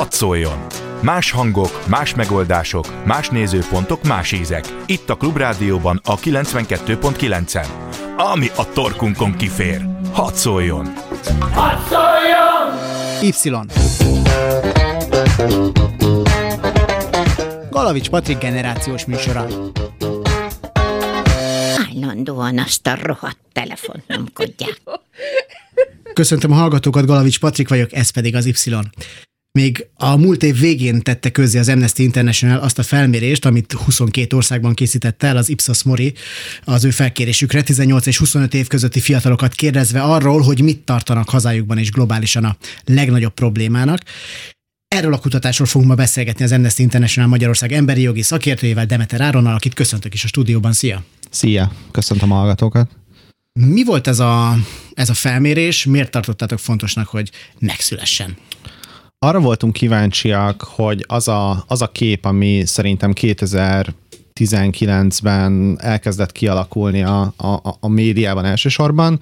hadd szóljon! Más hangok, más megoldások, más nézőpontok, más ízek. Itt a Klubrádióban a 92.9-en. Ami a torkunkon kifér. Hadd szóljon! Hadd szóljon! Y. Galavics Patrik generációs műsora. Állandóan azt a rohadt telefont nyomkodják. Köszöntöm a hallgatókat, Galavics Patrik vagyok, ez pedig az Y. Még a múlt év végén tette közzé az Amnesty International azt a felmérést, amit 22 országban készített el az Ipsos Mori az ő felkérésükre, 18 és 25 év közötti fiatalokat kérdezve arról, hogy mit tartanak hazájukban és globálisan a legnagyobb problémának. Erről a kutatásról fogunk ma beszélgetni az Amnesty International Magyarország emberi jogi szakértőjével, Demeter Áronnal, akit köszöntök is a stúdióban. Szia! Szia! Köszöntöm a hallgatókat! Mi volt ez a, ez a felmérés? Miért tartottátok fontosnak, hogy megszülessen? Arra voltunk kíváncsiak, hogy az a, az a kép, ami szerintem 2019-ben elkezdett kialakulni a, a, a médiában elsősorban,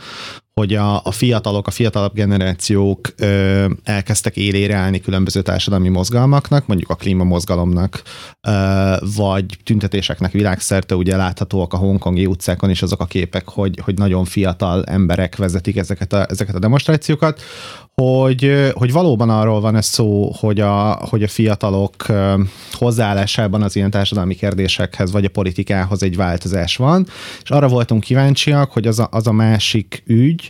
hogy a, a fiatalok, a fiatalabb generációk ö, elkezdtek élére állni különböző társadalmi mozgalmaknak, mondjuk a klímamozgalomnak, ö, vagy tüntetéseknek világszerte, ugye láthatóak a hongkongi utcákon is azok a képek, hogy, hogy nagyon fiatal emberek vezetik ezeket a, ezeket a demonstrációkat, hogy, hogy valóban arról van ez szó, hogy a, hogy a fiatalok hozzáállásában az ilyen társadalmi kérdésekhez, vagy a politikához egy változás van, és arra voltunk kíváncsiak, hogy az a, az a másik ügy,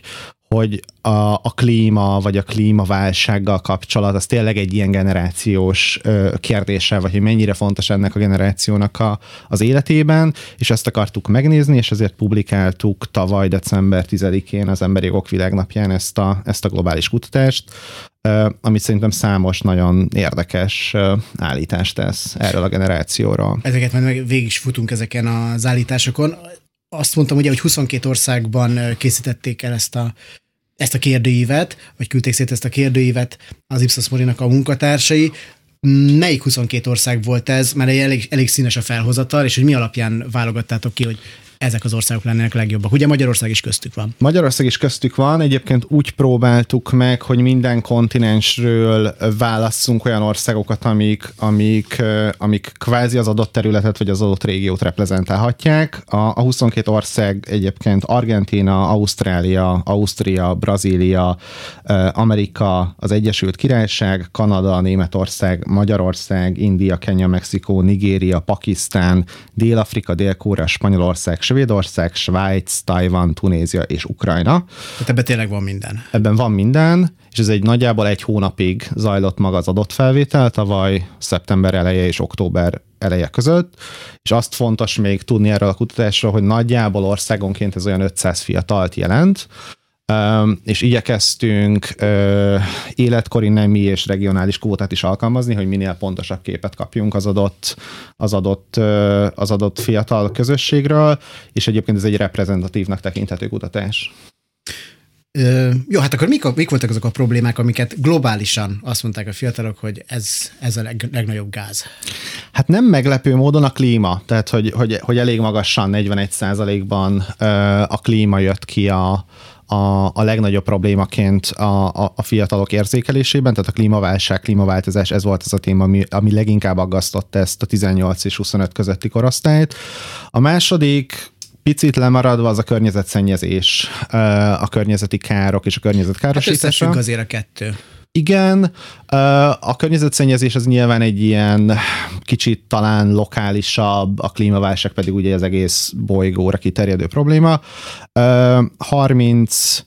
hogy a, a klíma vagy a klímaválsággal kapcsolat az tényleg egy ilyen generációs ö, kérdése, vagy hogy mennyire fontos ennek a generációnak a, az életében, és ezt akartuk megnézni, és ezért publikáltuk tavaly december 10-én az Emberi Jogok Világnapján ezt a, ezt a globális kutatást, ö, amit szerintem számos nagyon érdekes ö, állítást tesz erről a generációról. Ezeket majd végig is futunk ezeken az állításokon azt mondtam ugye, hogy 22 országban készítették el ezt a, ezt a kérdőívet, vagy küldték szét ezt a kérdőívet az Ipsos Morinak a munkatársai. Melyik 22 ország volt ez? Mert elég, elég színes a felhozatal, és hogy mi alapján válogattátok ki, hogy ezek az országok lennének legjobbak. Ugye Magyarország is köztük van. Magyarország is köztük van. Egyébként úgy próbáltuk meg, hogy minden kontinensről válasszunk olyan országokat, amik, amik, amik kvázi az adott területet vagy az adott régiót reprezentálhatják. A, a 22 ország egyébként Argentina, Ausztrália, Ausztria, Brazília, Amerika, az Egyesült Királyság, Kanada, Németország, Magyarország, India, Kenya, Mexikó, Nigéria, Pakisztán, Dél-Afrika, Dél-Korea, Spanyolország, Svédország, Svájc, Tajvan, Tunézia és Ukrajna. Tehát ebben tényleg van minden. Ebben van minden, és ez egy nagyjából egy hónapig zajlott maga az adott felvétel, tavaly szeptember eleje és október eleje között, és azt fontos még tudni erről a kutatásról, hogy nagyjából országonként ez olyan 500 fiatalt jelent, és igyekeztünk életkori nemi és regionális kvótát is alkalmazni, hogy minél pontosabb képet kapjunk az adott, az adott, az adott fiatal közösségről, és egyébként ez egy reprezentatívnak tekinthető kutatás. Ö, jó, hát akkor mik, mik voltak azok a problémák, amiket globálisan azt mondták a fiatalok, hogy ez, ez a leg, legnagyobb gáz? Hát nem meglepő módon a klíma, tehát hogy, hogy, hogy elég magasan, 41 ban a klíma jött ki a, a, a legnagyobb problémaként a, a, a fiatalok érzékelésében, tehát a klímaválság, klímaváltozás, ez volt az a téma, ami, ami leginkább aggasztotta ezt a 18 és 25 közötti korosztályt. A második picit lemaradva az a környezetszennyezés, a környezeti károk és a környezetkárosítása. Hát azért a kettő. Igen, a környezetszennyezés az nyilván egy ilyen kicsit talán lokálisabb, a klímaválság pedig ugye az egész bolygóra kiterjedő probléma. 30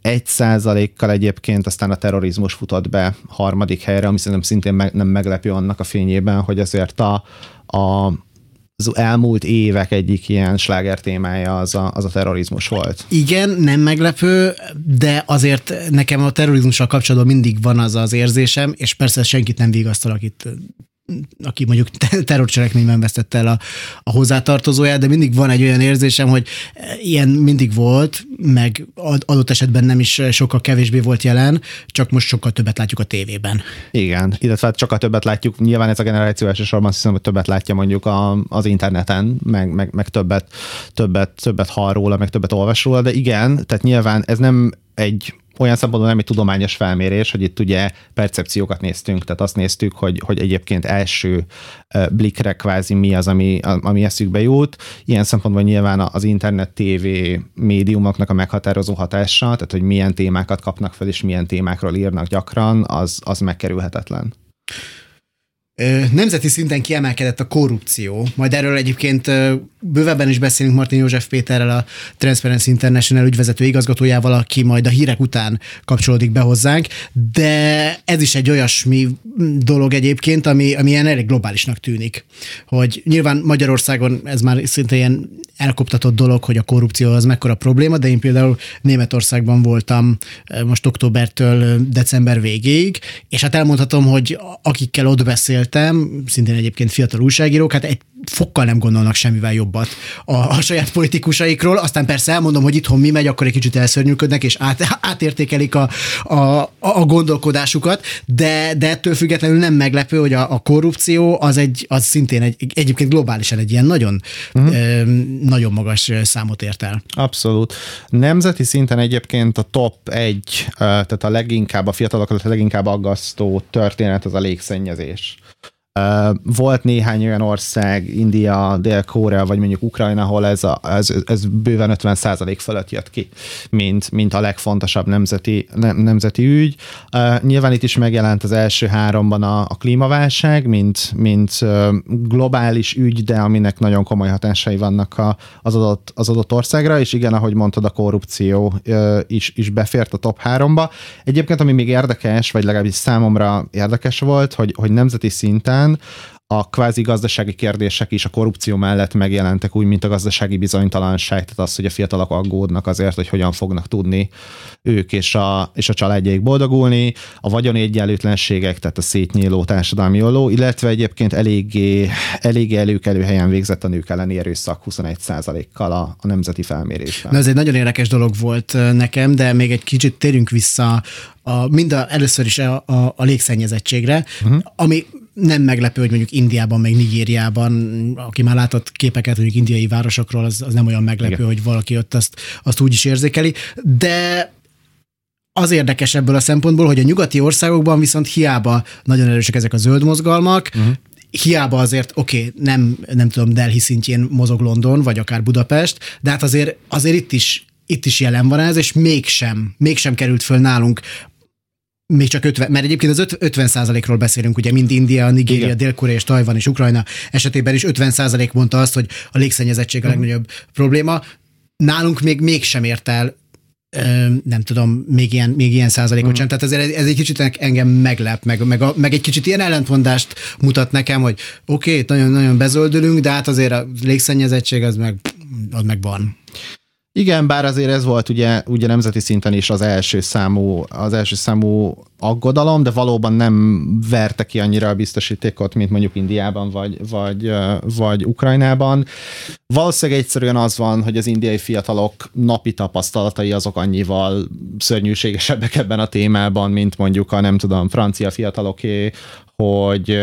egy százalékkal egyébként aztán a terrorizmus futott be harmadik helyre, ami szerintem szintén meg, nem meglepő annak a fényében, hogy azért a, a az elmúlt évek egyik ilyen sláger témája az a, az a terrorizmus volt. Igen, nem meglepő, de azért nekem a terrorizmussal kapcsolatban mindig van az az érzésem, és persze senkit nem vigasztal, akit aki mondjuk terrorcselekményben vesztette el a, a hozzátartozóját, de mindig van egy olyan érzésem, hogy ilyen mindig volt, meg adott esetben nem is sokkal kevésbé volt jelen, csak most sokkal többet látjuk a tévében. Igen, illetve hát sokkal többet látjuk, nyilván ez a generáció elsősorban azt hiszem, hogy többet látja mondjuk a, az interneten, meg, meg, meg többet, többet, többet hall róla, meg többet olvas róla, de igen, tehát nyilván ez nem egy olyan szempontból nem egy tudományos felmérés, hogy itt ugye percepciókat néztünk, tehát azt néztük, hogy, hogy egyébként első blikre kvázi mi az, ami, ami eszükbe jut. Ilyen szempontból nyilván az internet, TV médiumoknak a meghatározó hatása, tehát hogy milyen témákat kapnak fel, és milyen témákról írnak gyakran, az, az megkerülhetetlen. Nemzeti szinten kiemelkedett a korrupció. Majd erről egyébként bővebben is beszélünk Martin József Péterrel, a Transparency International ügyvezető igazgatójával, aki majd a hírek után kapcsolódik be hozzánk, de ez is egy olyasmi dolog egyébként, ami, ami ilyen elég globálisnak tűnik. Hogy nyilván Magyarországon ez már szinte ilyen elkoptatott dolog, hogy a korrupció az mekkora probléma, de én például Németországban voltam most októbertől december végéig, és hát elmondhatom, hogy akikkel ott beszéltem, szintén egyébként fiatal újságírók, hát egy fokkal nem gondolnak semmivel jobbat a, a saját politikusaikról. Aztán persze elmondom, hogy itthon mi megy, akkor egy kicsit elszörnyűködnek, és át, átértékelik a, a, a gondolkodásukat, de, de ettől függetlenül nem meglepő, hogy a, a korrupció az, egy, az szintén egy, egyébként globálisan egy ilyen nagyon, uh-huh. ö, nagyon magas számot ért el. Abszolút. Nemzeti szinten egyébként a top egy, tehát a leginkább, a fiatalokat a leginkább aggasztó történet az a légszennyezés. Volt néhány olyan ország, India, Dél-Korea, vagy mondjuk Ukrajna, ahol ez, a, ez, ez bőven 50 fölött jött ki, mint, mint a legfontosabb nemzeti, nem, nemzeti ügy. Nyilván itt is megjelent az első háromban a, a klímaválság, mint, mint globális ügy, de aminek nagyon komoly hatásai vannak a, az, adott, az adott országra, és igen, ahogy mondtad, a korrupció is, is befért a top háromba. Egyébként, ami még érdekes, vagy legalábbis számomra érdekes volt, hogy, hogy nemzeti szinten során a kvázi gazdasági kérdések is a korrupció mellett megjelentek, úgy, mint a gazdasági bizonytalanság, tehát az, hogy a fiatalok aggódnak azért, hogy hogyan fognak tudni ők és a, és a családjaik boldogulni, a vagyoni egyenlőtlenségek, tehát a szétnyíló társadalmi olló, illetve egyébként eléggé, eléggé előkelő helyen végzett a nők elleni erőszak 21%-kal a, a nemzeti felmérésben. Na ez egy nagyon érdekes dolog volt nekem, de még egy kicsit térjünk vissza a, mind a, először is a, a, a légszennyezettségre, uh-huh. ami nem meglepő, hogy mondjuk Indiában, meg Nigériában, aki már látott képeket mondjuk indiai városokról, az, az nem olyan meglepő, Igen. hogy valaki ott azt, azt úgy is érzékeli, de az érdekes ebből a szempontból, hogy a nyugati országokban viszont hiába nagyon erősek ezek a zöld mozgalmak, uh-huh. hiába azért, oké, okay, nem, nem tudom, Delhi szintjén mozog London, vagy akár Budapest, de hát azért, azért itt is itt is jelen van ez, és mégsem, mégsem került föl nálunk még csak 50, mert egyébként az 50 ról beszélünk, ugye mind India, Nigéria, Dél-Korea és Tajvan és Ukrajna esetében is 50% mondta azt, hogy a légszennyezettség a mhm. legnagyobb uh-huh. probléma. Nálunk még mégsem ért el nem tudom, még ilyen, még ilyen százalékot mm. sem. Tehát ez, ez egy kicsit engem meglep, meg, meg, a, meg egy kicsit ilyen ellentmondást mutat nekem, hogy oké, okay, nagyon, nagyon bezöldülünk, de hát azért a légszennyezettség az meg, az meg van. Igen, bár azért ez volt ugye, ugye nemzeti szinten is az első számú, az első számú aggodalom, de valóban nem verte ki annyira a biztosítékot, mint mondjuk Indiában vagy, vagy, vagy Ukrajnában. Valószínűleg egyszerűen az van, hogy az indiai fiatalok napi tapasztalatai azok annyival szörnyűségesebbek ebben a témában, mint mondjuk a nem tudom, francia fiataloké, hogy,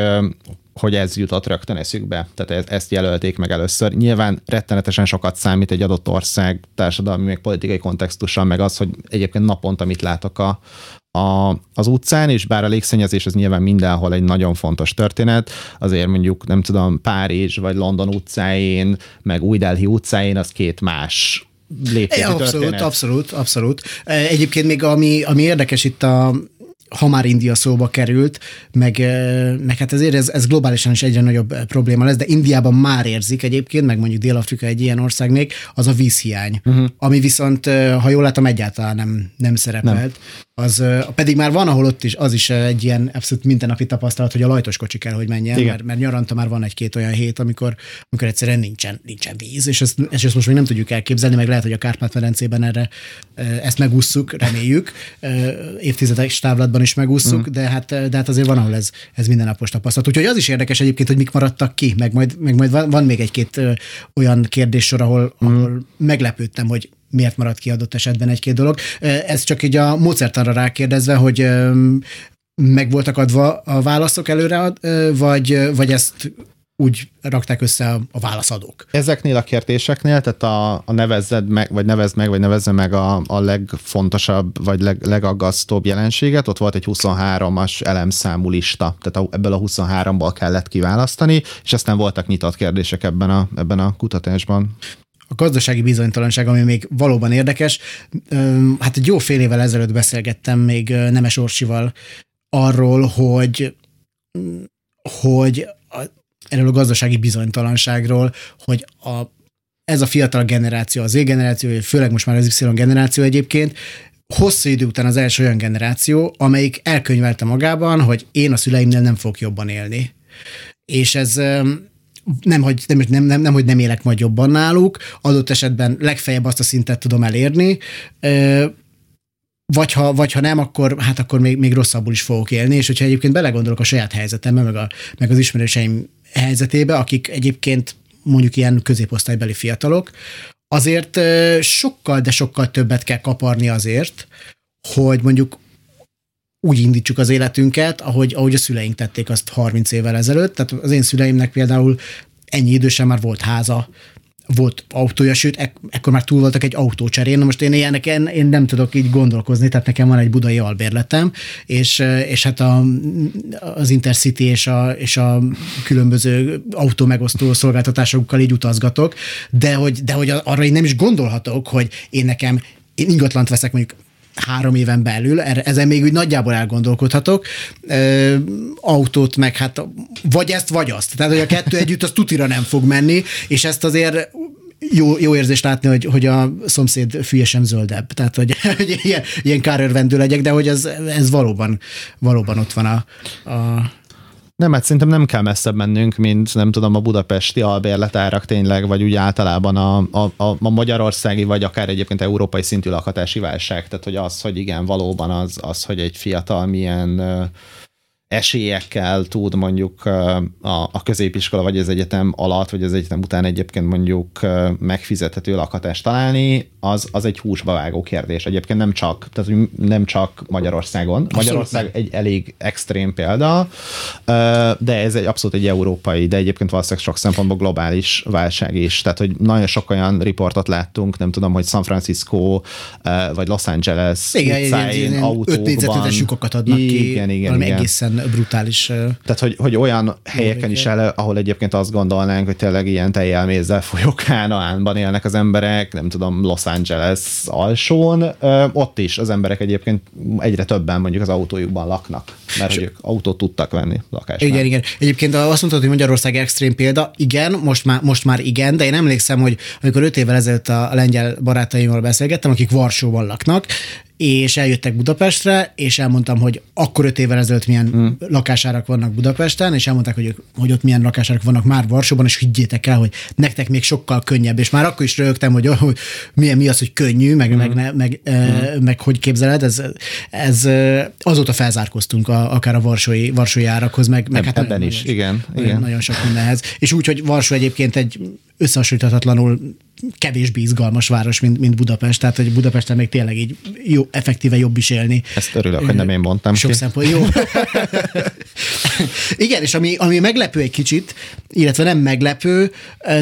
hogy ez jutott rögtön eszükbe. Tehát ezt jelölték meg először. Nyilván rettenetesen sokat számít egy adott ország társadalmi, meg politikai kontextussal, meg az, hogy egyébként naponta mit látok a, a, az utcán, és bár a légszennyezés az nyilván mindenhol egy nagyon fontos történet, azért mondjuk nem tudom, Párizs vagy London utcáin, meg Új Delhi utcáin az két más léptékű Abszolút, történet. abszolút, abszolút. Egyébként még ami, ami érdekes itt a, ha már India szóba került, meg, meg hát ezért ez, ez globálisan is egyre nagyobb probléma lesz, de Indiában már érzik egyébként, meg mondjuk Dél-Afrika egy ilyen ország még, az a vízhiány, uh-huh. ami viszont, ha jól látom, egyáltalán nem, nem szerepelt. Nem az pedig már van, ahol ott is, az is egy ilyen abszolút mindennapi tapasztalat, hogy a lajtos kocsi kell, hogy menjen, mert, mert nyaranta már van egy-két olyan hét, amikor, amikor egyszerűen nincsen, nincsen víz, és ezt, és ezt most még nem tudjuk elképzelni, meg lehet, hogy a Kárpát-medencében erre ezt megússzuk, reméljük, évtizedek távlatban is megússzuk, mm. de, hát, de hát azért van, ahol ez, ez mindennapos tapasztalat. Úgyhogy az is érdekes egyébként, hogy mik maradtak ki, meg majd, meg majd van, van még egy-két olyan kérdéssor, ahol, mm. ahol meglepődtem, hogy miért maradt ki adott esetben egy-két dolog. Ez csak így a módszertanra rákérdezve, hogy meg voltak adva a válaszok előre, vagy, vagy ezt úgy rakták össze a, válaszadók. Ezeknél a kérdéseknél, tehát a, a nevezzed meg, vagy nevezd meg, vagy nevezze meg a, a legfontosabb, vagy leg, legaggasztóbb jelenséget, ott volt egy 23-as elemszámú lista, tehát a, ebből a 23-ból kellett kiválasztani, és aztán voltak nyitott kérdések ebben a, ebben a kutatásban a gazdasági bizonytalanság, ami még valóban érdekes. Hát egy jó fél évvel ezelőtt beszélgettem még Nemes Orsival arról, hogy hogy erről a gazdasági bizonytalanságról, hogy a, ez a fiatal generáció, az Z-generáció, főleg most már az Y generáció egyébként, hosszú idő után az első olyan generáció, amelyik elkönyvelte magában, hogy én a szüleimnél nem fogok jobban élni. És ez nem, hogy nem, nem, nem, nem, hogy nem élek majd jobban náluk, adott esetben legfeljebb azt a szintet tudom elérni, vagy ha, vagy ha nem, akkor, hát akkor még, még rosszabbul is fogok élni, és hogyha egyébként belegondolok a saját helyzetembe, meg, a, meg az ismerőseim helyzetébe, akik egyébként mondjuk ilyen középosztálybeli fiatalok, azért sokkal, de sokkal többet kell kaparni azért, hogy mondjuk úgy indítsuk az életünket, ahogy, ahogy a szüleink tették azt 30 évvel ezelőtt. Tehát az én szüleimnek például ennyi idősen már volt háza, volt autója, sőt, ek- ekkor már túl voltak egy autócserén. Na most én ilyenek, én, én nem tudok így gondolkozni, tehát nekem van egy budai albérletem, és, és hát a, az Intercity és a, és a különböző autó megosztó szolgáltatásokkal így utazgatok, de hogy, de hogy arra én nem is gondolhatok, hogy én nekem én ingatlant veszek mondjuk három éven belül, ezen még úgy nagyjából elgondolkodhatok, ö, autót meg hát vagy ezt, vagy azt. Tehát, hogy a kettő együtt az tutira nem fog menni, és ezt azért jó, jó érzés látni, hogy, hogy a szomszéd fülye sem zöldebb. Tehát, hogy, hogy ilyen, ilyen kárörvendő legyek, de hogy ez, ez valóban, valóban ott van a, a nem, hát szerintem nem kell messzebb mennünk, mint nem tudom, a budapesti albérletárak tényleg, vagy úgy általában a, a, a, magyarországi, vagy akár egyébként európai szintű lakhatási válság. Tehát, hogy az, hogy igen, valóban az, az hogy egy fiatal milyen esélyekkel tud mondjuk a, a középiskola vagy az egyetem alatt, vagy az egyetem után egyébként mondjuk megfizethető lakhatást találni, az, az egy húsba vágó kérdés. Egyébként nem csak, tehát nem csak Magyarországon. Magyarország egy elég extrém példa, de ez egy abszolút egy európai, de egyébként valószínűleg sok szempontból globális válság is. Tehát, hogy nagyon sok olyan riportot láttunk, nem tudom, hogy San Francisco vagy Los Angeles igen, utcáin, igen, autókban. 5 lyukokat adnak igen, ki, igen, igen, igen. Brutális. Tehát, hogy, hogy olyan helyeken is el, ahol egyébként azt gondolnánk, hogy tényleg ilyen tejjelmézzel folyó kánaánban élnek az emberek, nem tudom, Los Angeles alsón, ott is az emberek egyébként egyre többen mondjuk az autójukban laknak, mert hogy ők autót tudtak venni lakásban. Igen, igen. Egyébként azt mondtad, hogy Magyarország extrém példa, igen, most már, most már igen, de én emlékszem, hogy amikor öt évvel ezelőtt a lengyel barátaimmal beszélgettem, akik Varsóban laknak, és eljöttek Budapestre, és elmondtam, hogy akkor öt évvel ezelőtt milyen hmm. lakásárak vannak Budapesten, és elmondták, hogy, hogy ott milyen lakásárak vannak már Varsóban, és higgyétek el, hogy nektek még sokkal könnyebb, és már akkor is rögtem, hogy, hogy milyen mi az, hogy könnyű, meg, hmm. meg, meg, hmm. meg hogy képzeled, ez, ez azóta felzárkoztunk a, akár a varsói, varsói árakhoz, meg, meg hát ebben is, nagyon, igen, nagyon, igen. Nagyon sok mindenhez. És úgy, hogy Varsó egyébként egy összehasonlíthatatlanul kevésbé izgalmas város, mint, mint Budapest, tehát hogy Budapesten még tényleg így jó, effektíve jobb is élni. Ezt örülök, hogy nem én mondtam Sok ki. szempont, jó. Igen, és ami, ami meglepő egy kicsit, illetve nem meglepő,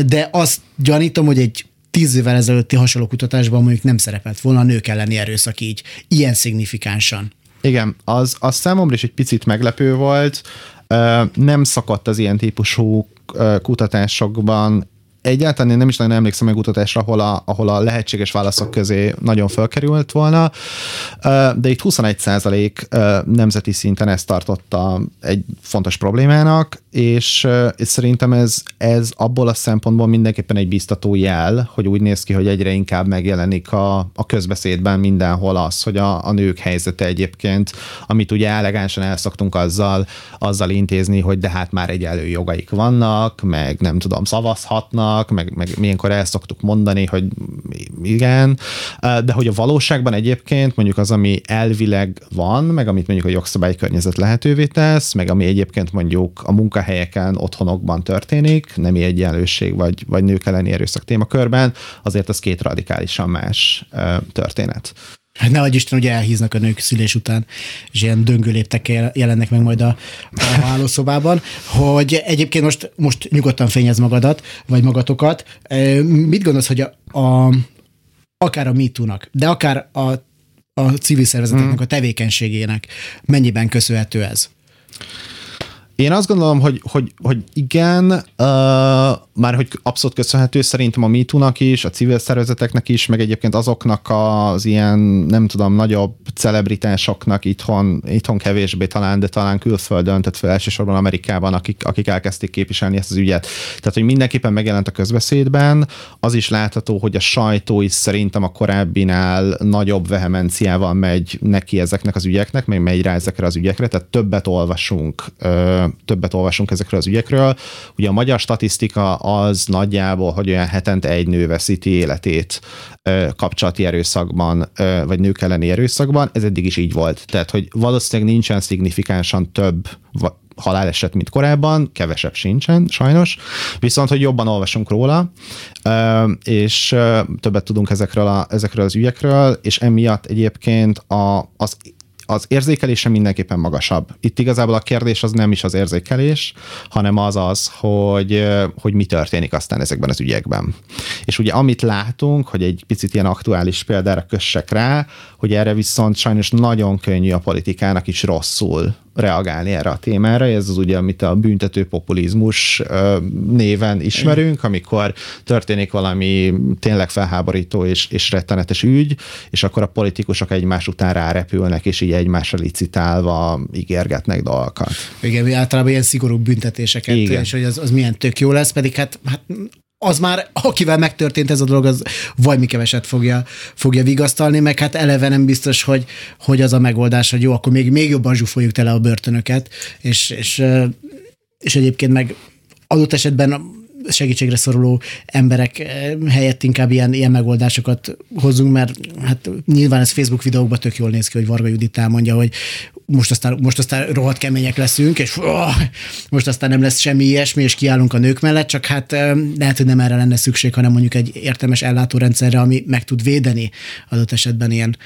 de azt gyanítom, hogy egy tíz évvel ezelőtti hasonló kutatásban mondjuk nem szerepelt volna a nők elleni erőszak így, ilyen szignifikánsan. Igen, az, az számomra is egy picit meglepő volt. Nem szakadt az ilyen típusú kutatásokban egyáltalán én nem is nagyon emlékszem meg kutatásra, ahol a, ahol a lehetséges válaszok közé nagyon felkerült volna, de itt 21 százalék nemzeti szinten ezt tartotta egy fontos problémának, és, és szerintem ez, ez abból a szempontból mindenképpen egy biztató jel, hogy úgy néz ki, hogy egyre inkább megjelenik a, a közbeszédben mindenhol az, hogy a, a nők helyzete egyébként, amit ugye elegánsan elszoktunk azzal, azzal intézni, hogy de hát már egyenlő jogaik vannak, meg nem tudom, szavazhatnak, meg, meg milyenkor el szoktuk mondani, hogy igen, de hogy a valóságban egyébként mondjuk az, ami elvileg van, meg amit mondjuk a jogszabályi környezet lehetővé tesz, meg ami egyébként mondjuk a munka munkahelyeken, otthonokban történik, nemi egyenlőség vagy, vagy nők elleni erőszak témakörben, azért az két radikálisan más történet. Hát ne Isten, ugye elhíznak a nők szülés után, és ilyen döngőléptek jelennek meg majd a, a hálószobában, hogy egyébként most, most nyugodtan fényez magadat, vagy magatokat. Mit gondolsz, hogy a, a akár a MeToo-nak, de akár a, a civil szervezeteknek hmm. a tevékenységének mennyiben köszönhető ez? Én azt gondolom, hogy, hogy, hogy igen, uh, már hogy abszolút köszönhető szerintem a MeToo-nak is, a civil szervezeteknek is, meg egyébként azoknak az ilyen, nem tudom, nagyobb celebritásoknak itthon, itthon kevésbé talán, de talán külföldön, tehát fel elsősorban Amerikában, akik, akik elkezdték képviselni ezt az ügyet. Tehát, hogy mindenképpen megjelent a közbeszédben, az is látható, hogy a sajtó is szerintem a korábbinál nagyobb vehemenciával megy neki ezeknek az ügyeknek, meg megy rá ezekre az ügyekre, tehát többet olvasunk többet olvasunk ezekről az ügyekről. Ugye a magyar statisztika az nagyjából, hogy olyan hetente egy nő veszíti életét kapcsolati erőszakban, vagy nők elleni erőszakban, ez eddig is így volt. Tehát, hogy valószínűleg nincsen szignifikánsan több haláleset, mint korábban, kevesebb sincsen, sajnos, viszont, hogy jobban olvasunk róla, és többet tudunk ezekről, a, ezekről az ügyekről, és emiatt egyébként a, az az érzékelése mindenképpen magasabb. Itt igazából a kérdés az nem is az érzékelés, hanem az az, hogy, hogy mi történik aztán ezekben az ügyekben. És ugye amit látunk, hogy egy picit ilyen aktuális példára kössek rá, hogy erre viszont sajnos nagyon könnyű a politikának is rosszul reagálni erre a témára. Ez az ugye, amit a büntető populizmus néven ismerünk, amikor történik valami tényleg felháborító és, és rettenetes ügy, és akkor a politikusok egymás után rárepülnek, és így egymásra licitálva ígérgetnek dolgokat. Igen, általában ilyen szigorú büntetéseket, Igen. és hogy az, az milyen tök jó lesz, pedig hát, hát az már, akivel megtörtént ez a dolog, az vagy mi keveset fogja, fogja vigasztalni, meg hát eleve nem biztos, hogy, hogy az a megoldás, hogy jó, akkor még, még jobban zsúfoljuk tele a börtönöket, és, és, és egyébként meg adott esetben segítségre szoruló emberek helyett inkább ilyen, ilyen megoldásokat hozunk, mert hát nyilván ez Facebook videókban tök jól néz ki, hogy Varga Judit elmondja, hogy most aztán, most aztán rohadt kemények leszünk, és oh, most aztán nem lesz semmi ilyesmi, és kiállunk a nők mellett, csak hát lehet, hogy nem erre lenne szükség, hanem mondjuk egy értelmes ellátórendszerre, ami meg tud védeni adott esetben ilyen,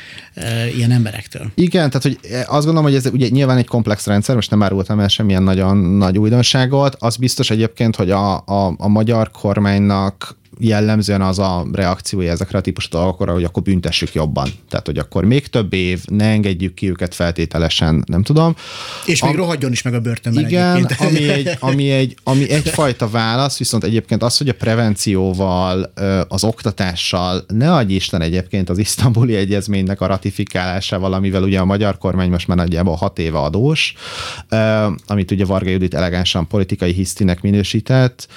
ilyen emberektől. Igen, tehát hogy azt gondolom, hogy ez ugye nyilván egy komplex rendszer, most nem árultam el semmilyen nagyon nagy újdonságot, az biztos egyébként, hogy a, a, a magyar kormánynak jellemzően az a reakciója ezekre a típusú dolgokra, hogy akkor büntessük jobban. Tehát, hogy akkor még több év, ne engedjük ki őket feltételesen, nem tudom. És még a, rohadjon is meg a börtönben Igen, ami, egy, ami, egy, ami egyfajta válasz, viszont egyébként az, hogy a prevencióval, az oktatással, ne adj Isten egyébként az isztambuli egyezménynek a ratifikálásával, amivel ugye a magyar kormány most már nagyjából hat éve adós, amit ugye Varga Judit elegánsan politikai hisztinek minősített,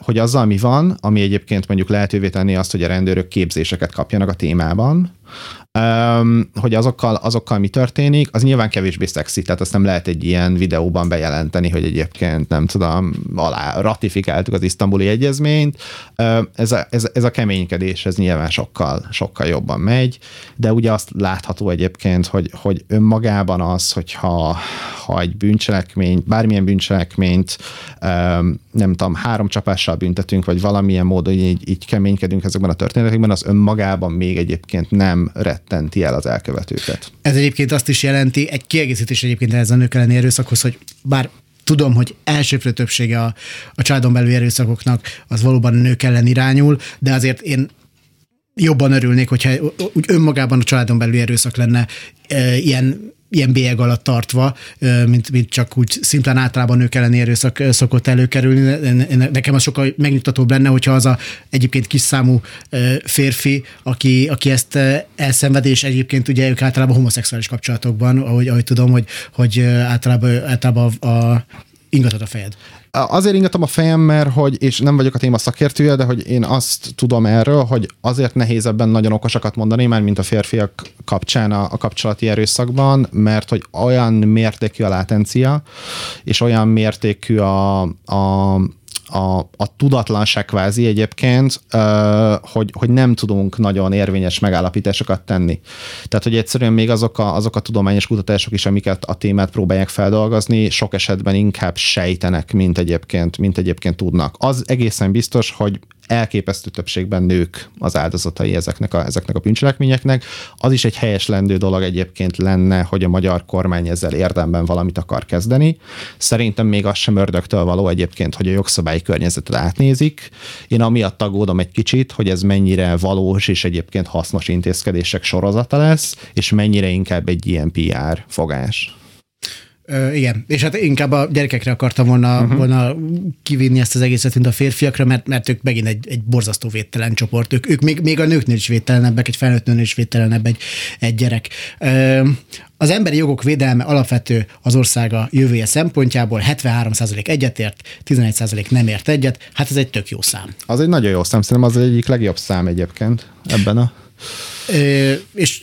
hogy azzal mi van, ami egyébként egyébként mondjuk lehetővé tenni azt, hogy a rendőrök képzéseket kapjanak a témában, hogy azokkal, azokkal mi történik, az nyilván kevésbé szexi, tehát azt nem lehet egy ilyen videóban bejelenteni, hogy egyébként nem tudom, alá ratifikáltuk az isztambuli egyezményt. Ez, a, ez, ez a keménykedés, ez nyilván sokkal, sokkal jobban megy, de ugye azt látható egyébként, hogy, hogy önmagában az, hogyha ha egy bűncselekmény, bármilyen bűncselekményt nem tudom, három csapással büntetünk, vagy valamilyen módon így, így keménykedünk ezekben a történetekben, az önmagában még egyébként nem rettenti el az elkövetőket. Ez egyébként azt is jelenti, egy kiegészítés egyébként ez a nők elleni erőszakhoz, hogy bár tudom, hogy elsőprő többsége a, a családon belüli erőszakoknak az valóban a nők ellen irányul, de azért én jobban örülnék, hogyha úgy önmagában a családon belüli erőszak lenne e, ilyen ilyen bélyeg alatt tartva, mint, mint csak úgy szimplán általában nők elleni erőszak szokott előkerülni. Nekem az sokkal megnyugtatóbb lenne, hogyha az a egyébként kis számú férfi, aki, aki ezt elszenved, és egyébként ugye ők általában homoszexuális kapcsolatokban, ahogy, ahogy tudom, hogy, hogy általában, általában a, a ingatott a fejed. Azért ingatom a fejem, mert hogy, és nem vagyok a téma szakértője, de hogy én azt tudom erről, hogy azért nehéz ebben nagyon okosakat mondani, már mint a férfiak kapcsán a, a kapcsolati erőszakban, mert hogy olyan mértékű a látencia, és olyan mértékű a, a a, a tudatlanság kvázi egyébként, hogy, hogy nem tudunk nagyon érvényes megállapításokat tenni. Tehát, hogy egyszerűen még azok a, azok a tudományos kutatások is, amiket a témát próbálják feldolgozni, sok esetben inkább sejtenek, mint egyébként, mint egyébként tudnak. Az egészen biztos, hogy elképesztő többségben nők az áldozatai ezeknek a, ezeknek a bűncselekményeknek. Az is egy helyes lendő dolog egyébként lenne, hogy a magyar kormány ezzel érdemben valamit akar kezdeni. Szerintem még az sem ördögtől való egyébként, hogy a jogszabályi környezetet átnézik. Én amiatt aggódom egy kicsit, hogy ez mennyire valós és egyébként hasznos intézkedések sorozata lesz, és mennyire inkább egy ilyen PR fogás. Ö, igen, és hát inkább a gyerekekre akartam volna, uh-huh. volna kivinni ezt az egészet, mint a férfiakra, mert, mert ők megint egy, egy borzasztó védtelen csoport. Ők, ők még, még a nőknél is védtelenebbek, egy felnőttnél is védtelenebb egy, egy gyerek. Ö, az emberi jogok védelme alapvető az országa jövője szempontjából, 73% egyetért, 11% nem ért egyet, hát ez egy tök jó szám. Az egy nagyon jó szám, szerintem az egyik legjobb szám egyébként ebben a... Ö, és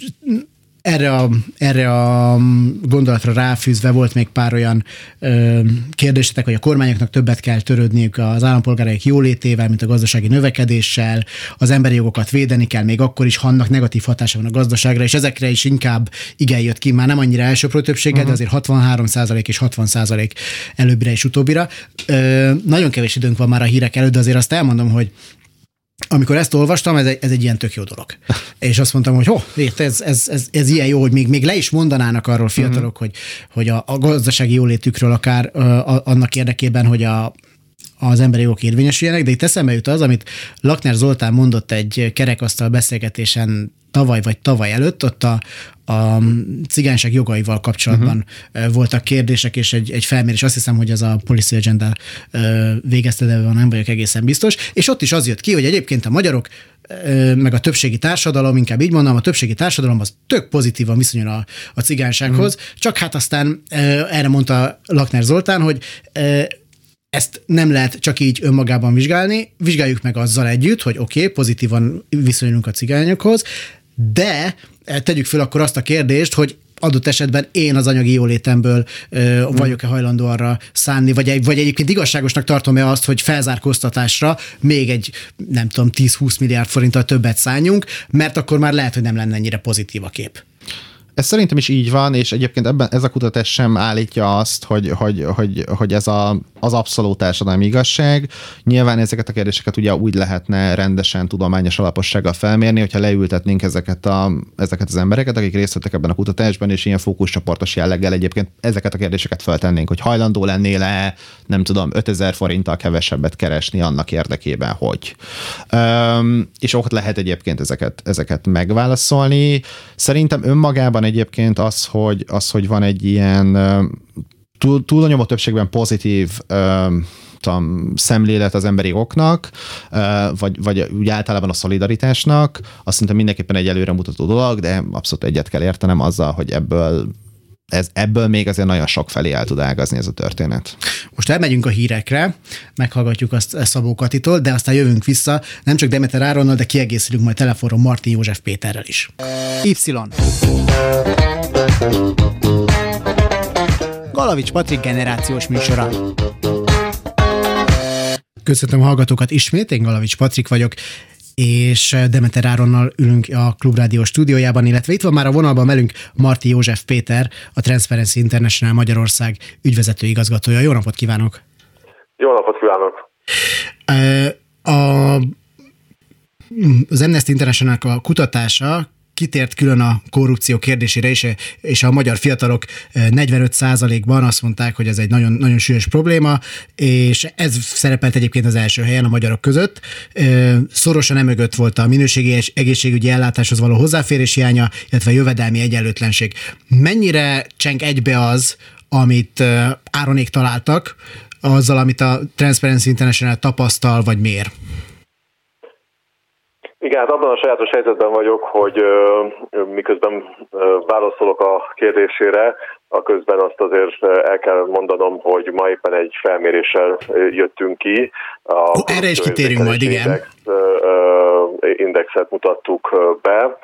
erre a, erre a gondolatra ráfűzve volt még pár olyan ö, kérdésetek, hogy a kormányoknak többet kell törődniük az állampolgáraik jólétével, mint a gazdasági növekedéssel, az emberi jogokat védeni kell, még akkor is, ha annak negatív hatása van a gazdaságra, és ezekre is inkább igen jött ki, már nem annyira elsőprő többséggel, uh-huh. de azért 63% és 60% előbbire és utóbbira. Ö, nagyon kevés időnk van már a hírek előtt, de azért azt elmondom, hogy amikor ezt olvastam, ez egy, ez egy ilyen tök jó dolog. És azt mondtam, hogy ho, ez, ez, ez, ez ilyen jó, hogy még, még le is mondanának arról fiatalok, uh-huh. hogy, hogy a, a gazdasági jólétükről akár a, annak érdekében, hogy a, az emberi jogok érvényesüljenek, de itt eszembe jut az, amit Lakner Zoltán mondott egy kerekasztal beszélgetésen tavaly vagy tavaly előtt, ott a, a cigányság jogaival kapcsolatban uh-huh. voltak kérdések, és egy, egy felmérés, azt hiszem, hogy ez a Policy Agenda végezte, de nem vagyok egészen biztos, és ott is az jött ki, hogy egyébként a magyarok meg a többségi társadalom, inkább így mondom, a többségi társadalom az tök pozitívan viszonyul a, a cigánysághoz, uh-huh. csak hát aztán erre mondta Lakner Zoltán, hogy ezt nem lehet csak így önmagában vizsgálni, vizsgáljuk meg azzal együtt, hogy oké, okay, pozitívan viszonyulunk a cigányokhoz, de eh, tegyük föl akkor azt a kérdést, hogy adott esetben én az anyagi jólétemből ö, vagyok-e hajlandó arra szánni, vagy, vagy egyébként igazságosnak tartom-e azt, hogy felzárkóztatásra még egy, nem tudom, 10-20 milliárd forinttal többet szálljunk, mert akkor már lehet, hogy nem lenne ennyire pozitív a kép. Ez szerintem is így van, és egyébként ebben ez a kutatás sem állítja azt, hogy, hogy, hogy, hogy ez a, az abszolút társadalmi igazság. Nyilván ezeket a kérdéseket ugye úgy lehetne rendesen tudományos alapossággal felmérni, hogyha leültetnénk ezeket, a, ezeket az embereket, akik részt vettek ebben a kutatásban, és ilyen fókuszcsoportos jelleggel egyébként ezeket a kérdéseket feltennénk, hogy hajlandó lennél-e, nem tudom, 5000 forinttal kevesebbet keresni annak érdekében, hogy. Üm, és ott lehet egyébként ezeket, ezeket megválaszolni. Szerintem önmagában egyébként az, hogy, az, hogy van egy ilyen túl, túlnyomó többségben pozitív tudom, szemlélet az emberi oknak, vagy, vagy úgy általában a szolidaritásnak, azt szerintem mindenképpen egy előremutató dolog, de abszolút egyet kell értenem azzal, hogy ebből ez, ebből még azért nagyon sok felé el tud ágazni ez a történet. Most elmegyünk a hírekre, meghallgatjuk azt Szabó Katitól, de aztán jövünk vissza, nem csak Demeter Áronnal, de kiegészülünk majd telefonon Martin József Péterrel is. Y. Galavics Patrik generációs műsora. Köszöntöm a hallgatókat ismét, én Galavics Patrik vagyok, és Demeter Áronnal ülünk a Klubrádió stúdiójában, illetve itt van már a vonalban velünk Marti József Péter, a Transparency International Magyarország ügyvezető igazgatója. Jó napot kívánok! Jó napot kívánok! A, az Amnesty International kutatása kitért külön a korrupció kérdésére is, és a magyar fiatalok 45%-ban azt mondták, hogy ez egy nagyon, nagyon súlyos probléma, és ez szerepelt egyébként az első helyen a magyarok között. Szorosan emögött volt a minőségi és egészségügyi ellátáshoz való hozzáférés hiánya, illetve jövedelmi egyenlőtlenség. Mennyire cseng egybe az, amit Áronék találtak, azzal, amit a Transparency International tapasztal, vagy mér? Igen, hát abban a sajátos helyzetben vagyok, hogy miközben válaszolok a kérdésére, a közben azt azért el kell mondanom, hogy ma éppen egy felméréssel jöttünk ki. A erre is kitérünk majd, igen. Index, indexet mutattuk be,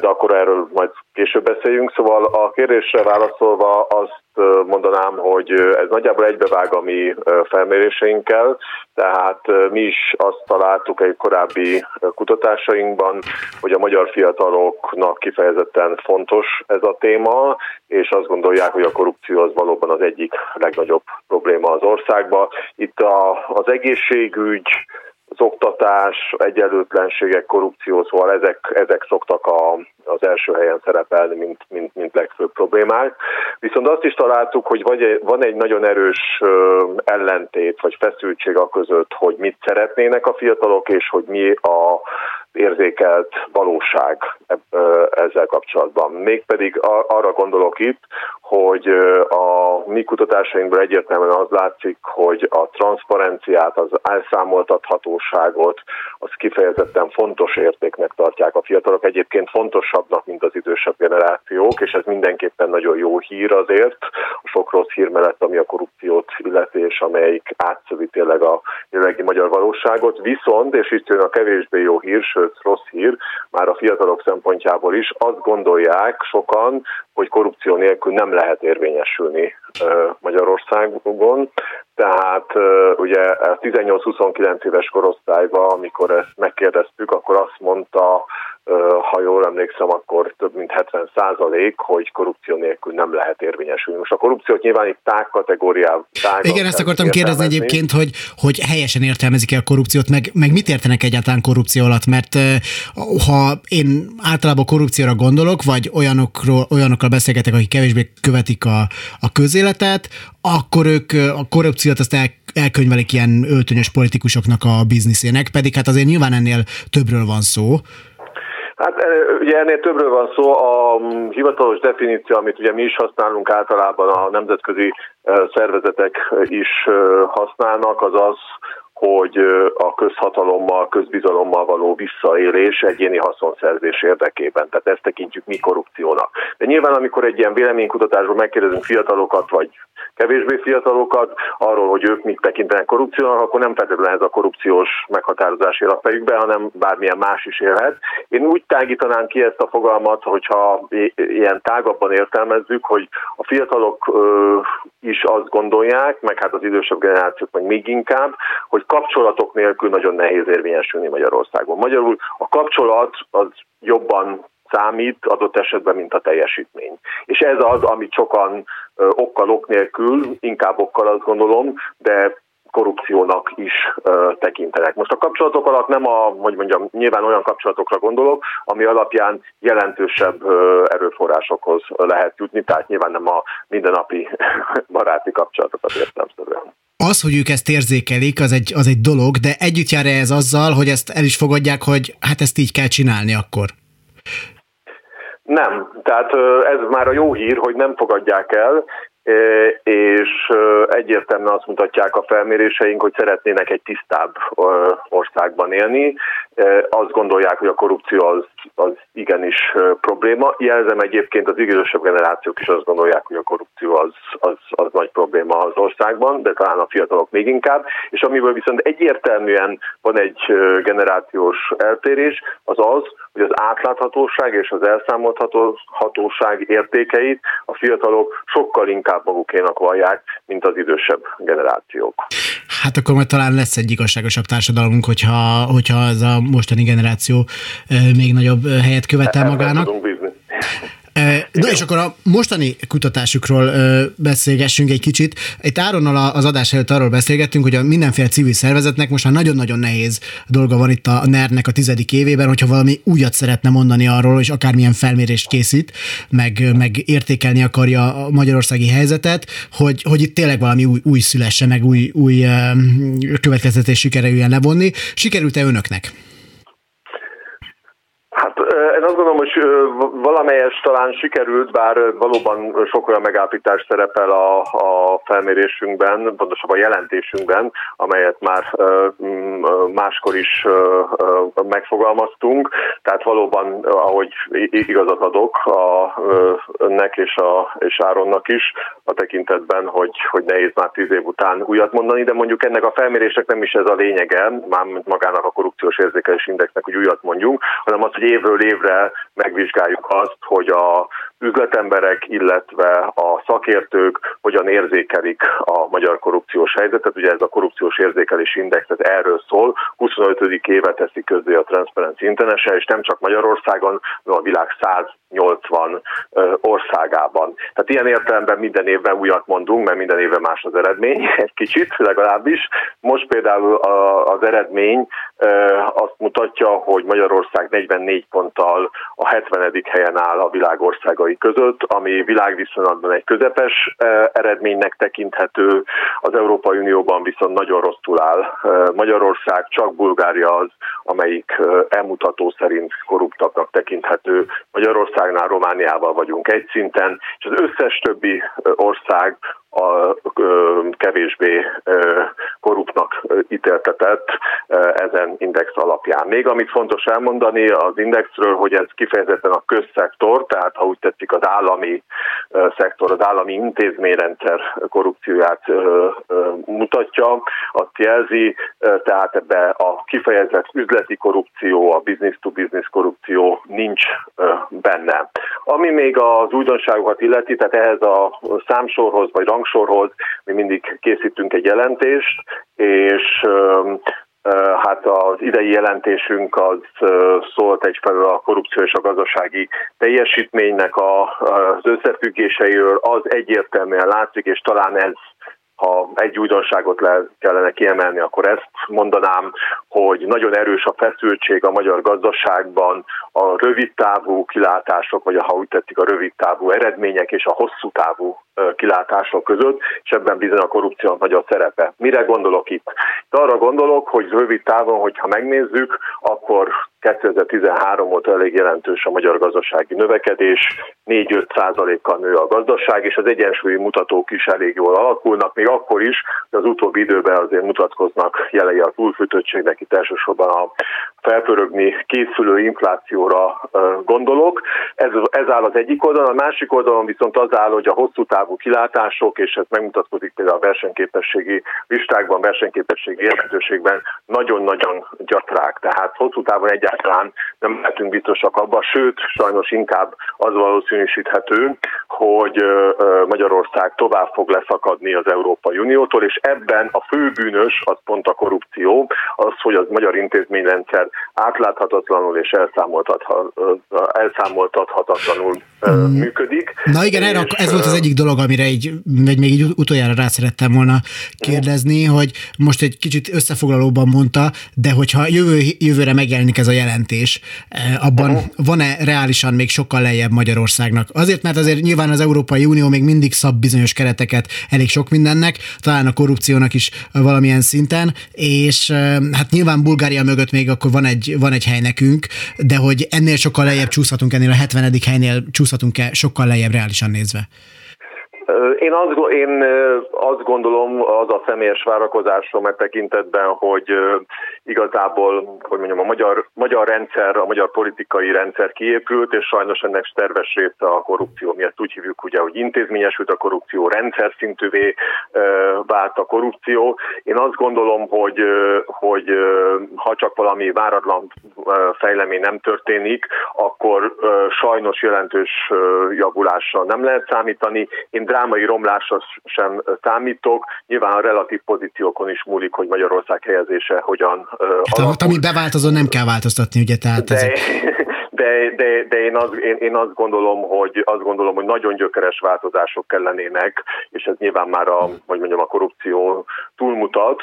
de akkor erről majd később beszéljünk. Szóval a kérdésre válaszolva azt mondanám, hogy ez nagyjából egybevág a mi felméréseinkkel, tehát mi is azt találtuk egy korábbi kutatásainkban, hogy a magyar fiataloknak kifejezetten fontos ez a téma, és azt gondolják, hogy a korrupció az valóban az egyik legnagyobb probléma az országban. Itt a, az egészségügy, az oktatás, egyenlőtlenségek, korrupció, szóval ezek, ezek szoktak a, az első helyen szerepelni, mint, mint, mint legfőbb problémák. Viszont azt is találtuk, hogy van egy nagyon erős ellentét vagy feszültség a között, hogy mit szeretnének a fiatalok, és hogy mi a érzékelt valóság ezzel kapcsolatban. Mégpedig arra gondolok itt, hogy a mi kutatásainkból egyértelműen az látszik, hogy a transzparenciát, az elszámoltathatóságot, az kifejezetten fontos értéknek tartják a fiatalok, egyébként fontosabbnak, mint az idősebb generációk, és ez mindenképpen nagyon jó hír azért, a sok rossz hír mellett, ami a korrupciót illeti, és amelyik átszövi tényleg a jelenlegi magyar valóságot. Viszont, és itt jön a kevésbé jó hír, sőt rossz hír, már a fiatalok szempontjából is, azt gondolják sokan, hogy korrupció nélkül nem lehet érvényesülni Magyarországon. Tehát ugye a 18-29 éves korosztályban, amikor ezt megkérdeztük, akkor azt mondta ha jól emlékszem, akkor több mint 70 százalék, hogy korrupció nélkül nem lehet érvényesülni. Most a korrupciót nyilván itt tág kategóriában. Igen, ezt akartam kérdezni egyébként, hogy, hogy helyesen értelmezik-e a korrupciót, meg, meg mit értenek egyáltalán korrupció alatt, mert ha én általában korrupcióra gondolok, vagy olyanokról, olyanokkal beszélgetek, akik kevésbé követik a, a közéletet, akkor ők a korrupciót azt el, elkönyvelik ilyen öltönyös politikusoknak a bizniszének, pedig hát azért nyilván ennél többről van szó. Hát ugye ennél többről van szó, a mm, hivatalos definíció, amit ugye mi is használunk általában a nemzetközi szervezetek is használnak, az az, hogy a közhatalommal, közbizalommal való visszaélés egyéni haszonszerzés érdekében. Tehát ezt tekintjük mi korrupciónak. De nyilván, amikor egy ilyen véleménykutatásban megkérdezünk fiatalokat, vagy kevésbé fiatalokat arról, hogy ők mit tekintenek korrupciónak, akkor nem feltétlenül ez a korrupciós meghatározás él a fejükbe, hanem bármilyen más is élhet. Én úgy tágítanám ki ezt a fogalmat, hogyha ilyen tágabban értelmezzük, hogy a fiatalok is azt gondolják, meg hát az idősebb generációk meg még inkább, hogy kapcsolatok nélkül nagyon nehéz érvényesülni Magyarországon. Magyarul a kapcsolat az jobban számít adott esetben, mint a teljesítmény. És ez az, amit sokan okkal ok nélkül, inkább okkal azt gondolom, de korrupciónak is ö, tekintenek. Most a kapcsolatok alatt nem a, hogy mondjam, nyilván olyan kapcsolatokra gondolok, ami alapján jelentősebb ö, erőforrásokhoz lehet jutni, tehát nyilván nem a mindennapi baráti kapcsolatokat értelmszerűen. Az, hogy ők ezt érzékelik, az egy, az egy dolog, de együtt jár -e ez azzal, hogy ezt el is fogadják, hogy hát ezt így kell csinálni akkor? Nem, tehát ez már a jó hír, hogy nem fogadják el, és egyértelműen azt mutatják a felméréseink, hogy szeretnének egy tisztább országban élni. Azt gondolják, hogy a korrupció az, az igenis probléma. Jelzem egyébként az idősebb generációk is azt gondolják, hogy a korrupció az, az, az nagy probléma az országban, de talán a fiatalok még inkább. És amiből viszont egyértelműen van egy generációs eltérés, az az, hogy az átláthatóság és az elszámolhatóság értékeit a fiatalok sokkal inkább magukénak vallják, mint az idősebb generációk. Hát akkor majd talán lesz egy igazságosabb társadalmunk, hogyha, hogyha ez a mostani generáció még nagyobb helyet követel magának. Na és akkor a mostani kutatásukról beszélgessünk egy kicsit. Itt Áronnal az adás előtt arról beszélgettünk, hogy a mindenféle civil szervezetnek most már nagyon-nagyon nehéz dolga van itt a NER-nek a tizedik évében, hogyha valami újat szeretne mondani arról, és akármilyen felmérést készít, meg, meg értékelni akarja a magyarországi helyzetet, hogy, hogy itt tényleg valami új, új szülesse, meg új, új következtetés sikerüljön levonni. Sikerült-e önöknek? Én azt gondolom, hogy valamelyes talán sikerült, bár valóban sok olyan megállapítás szerepel a, a felmérésünkben, pontosabban a jelentésünkben, amelyet már máskor is megfogalmaztunk. Tehát valóban, ahogy igazat adok a, önnek és, a, és Áronnak is, a tekintetben, hogy, hogy nehéz már tíz év után újat mondani, de mondjuk ennek a felmérésnek nem is ez a lényege, már magának a korrupciós érzékelés indexnek, hogy újat mondjunk, hanem az, hogy évről évre megvizsgáljuk azt, hogy a üzletemberek, illetve a szakértők hogyan érzékelik a magyar korrupciós helyzetet. Ugye ez a korrupciós érzékelési index, ez erről szól. 25. éve teszi közzé a Transparency International, és nem csak Magyarországon, hanem a világ 180 országában. Tehát ilyen értelemben minden évben újat mondunk, mert minden évben más az eredmény, egy kicsit legalábbis. Most például az eredmény azt mutatja, hogy Magyarország 44 ponttal a 70. helyen áll a világ országai között, ami világviszonylatban egy közepes eredménynek tekinthető, az Európai Unióban viszont nagyon rosszul áll. Magyarország csak Bulgária az, amelyik elmutató szerint korruptaknak tekinthető. Magyarországnál Romániával vagyunk egy szinten, és az összes többi ország a kevésbé korruptnak ítéltetett ezen index alapján. Még amit fontos elmondani az indexről, hogy ez kifejezetten a közszektor, tehát ha úgy tetszik az állami szektor, az állami intézményrendszer korrupcióját mutatja, azt jelzi, tehát ebbe a kifejezett üzleti korrupció, a business-to-business korrupció nincs benne. Ami még az újdonságokat illeti, tehát ehhez a számsorhoz vagy rang rangsorhoz, mi mindig készítünk egy jelentést, és Hát az idei jelentésünk az szólt egyfelől a korrupció és a gazdasági teljesítménynek az összefüggéseiről, az egyértelműen látszik, és talán ez ha egy újdonságot le kellene kiemelni, akkor ezt mondanám, hogy nagyon erős a feszültség a magyar gazdaságban, a rövidtávú kilátások, vagy ha úgy tetszik, a rövidtávú eredmények és a hosszú távú kilátások között, és ebben bizony a korrupció nagy a szerepe. Mire gondolok itt? De arra gondolok, hogy rövid távon, hogyha megnézzük, akkor 2013 óta elég jelentős a magyar gazdasági növekedés, 4-5 százalékkal nő a gazdaság, és az egyensúlyi mutatók is elég jól alakulnak, még akkor is, hogy az utóbbi időben azért mutatkoznak jelei a túlfűtöttségnek, itt elsősorban a felpörögni készülő inflációra gondolok. Ez, ez áll az egyik oldalon, a másik oldalon viszont az áll, hogy a hosszú távú kilátások, és ez megmutatkozik például a versenyképességi listákban, versenyképességi jelentőségben nagyon-nagyon gyatrák. Tehát hosszú távon egyáltalán nem lehetünk biztosak abban, sőt, sajnos inkább az valószínűsíthető, hogy Magyarország tovább fog leszakadni az Európai Uniótól, és ebben a főbűnös az pont a korrupció, az, hogy az magyar intézményrendszer átláthatatlanul és elszámoltathatatlanul mm. működik. Na igen, erre, ez volt az egyik dolog, amire így, még így utoljára rá szerettem volna kérdezni, hogy most egy kicsit összefoglalóban mondta, de hogyha jövő, jövőre megjelenik ez a jelentés, abban uh-huh. van-e reálisan még sokkal lejjebb Magyarországnak? Azért, mert azért nyilván az Európai Unió még mindig szab bizonyos kereteket elég sok mindennek, talán a korrupciónak is valamilyen szinten, és hát nyilván Bulgária mögött még akkor van egy, van egy hely nekünk, de hogy ennél sokkal lejjebb csúszhatunk, ennél a 70. helynél csúszhatunk-e sokkal lejjebb reálisan nézve? Én azt, én azt gondolom, az a személyes várakozásom e tekintetben, hogy igazából, hogy mondjam, a magyar, magyar rendszer, a magyar politikai rendszer kiépült, és sajnos ennek terves része a korrupció. Mi ezt úgy hívjuk, ugye, hogy intézményesült a korrupció, rendszer szintűvé vált a korrupció. Én azt gondolom, hogy, hogy ha csak valami váratlan fejlemény nem történik, akkor sajnos jelentős javulásra nem lehet számítani. Én drámai romlásra sem számítok. Nyilván a relatív pozíciókon is múlik, hogy Magyarország helyezése hogyan Hát, ami beváltozó, nem kell változtatni, ugye? Tehát de, ezek... de, de, de én, az, én, én azt gondolom, hogy azt gondolom, hogy nagyon gyökeres változások kellenének, és ez nyilván már a, hogy mondjam, a korrupció túlmutat,